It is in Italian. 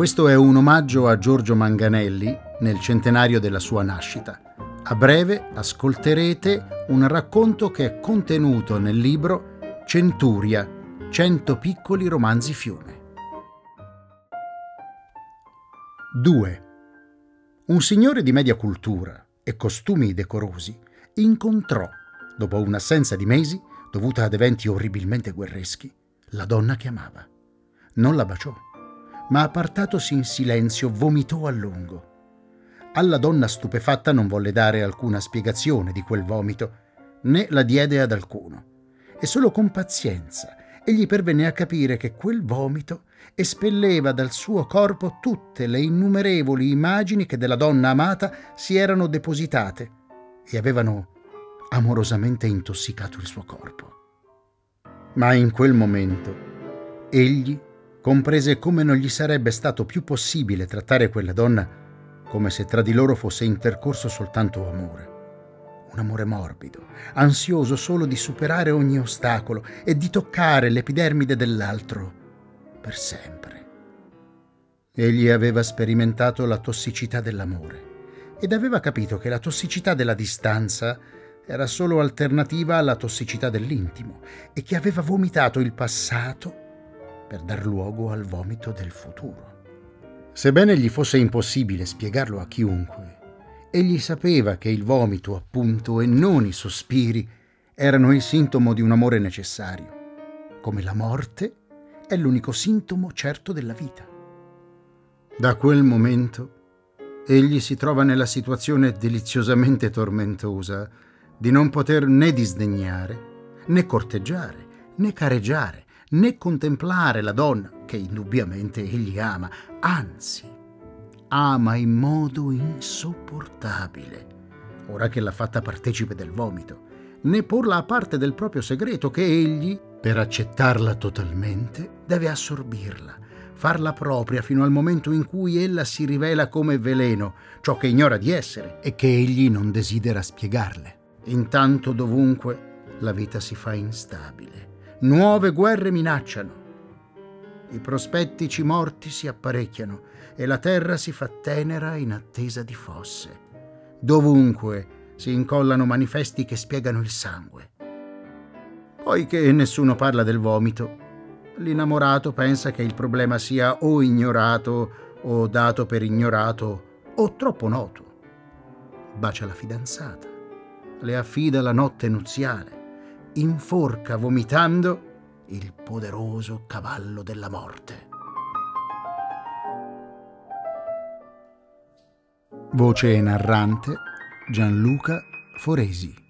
Questo è un omaggio a Giorgio Manganelli nel centenario della sua nascita. A breve ascolterete un racconto che è contenuto nel libro Centuria, 100 piccoli romanzi fiume. 2. Un signore di media cultura e costumi decorosi incontrò, dopo un'assenza di mesi, dovuta ad eventi orribilmente guerreschi, la donna che amava. Non la baciò ma appartatosi in silenzio vomitò a lungo. Alla donna stupefatta non volle dare alcuna spiegazione di quel vomito, né la diede ad alcuno. E solo con pazienza egli pervenne a capire che quel vomito espelleva dal suo corpo tutte le innumerevoli immagini che della donna amata si erano depositate e avevano amorosamente intossicato il suo corpo. Ma in quel momento egli comprese come non gli sarebbe stato più possibile trattare quella donna come se tra di loro fosse intercorso soltanto amore. Un amore morbido, ansioso solo di superare ogni ostacolo e di toccare l'epidermide dell'altro per sempre. Egli aveva sperimentato la tossicità dell'amore ed aveva capito che la tossicità della distanza era solo alternativa alla tossicità dell'intimo e che aveva vomitato il passato per dar luogo al vomito del futuro. Sebbene gli fosse impossibile spiegarlo a chiunque, egli sapeva che il vomito, appunto, e non i sospiri, erano il sintomo di un amore necessario, come la morte è l'unico sintomo certo della vita. Da quel momento egli si trova nella situazione deliziosamente tormentosa di non poter né disdegnare, né corteggiare, né careggiare, né contemplare la donna che indubbiamente egli ama, anzi, ama in modo insopportabile, ora che l'ha fatta partecipe del vomito, né porla a parte del proprio segreto che egli, per accettarla totalmente, deve assorbirla, farla propria fino al momento in cui ella si rivela come veleno, ciò che ignora di essere e che egli non desidera spiegarle. Intanto dovunque la vita si fa instabile Nuove guerre minacciano. I prospettici morti si apparecchiano e la terra si fa tenera in attesa di fosse. Dovunque si incollano manifesti che spiegano il sangue. Poiché nessuno parla del vomito, l'innamorato pensa che il problema sia o ignorato o dato per ignorato o troppo noto. Bacia la fidanzata, le affida la notte nuziale inforca vomitando il poderoso cavallo della morte. Voce narrante Gianluca Foresi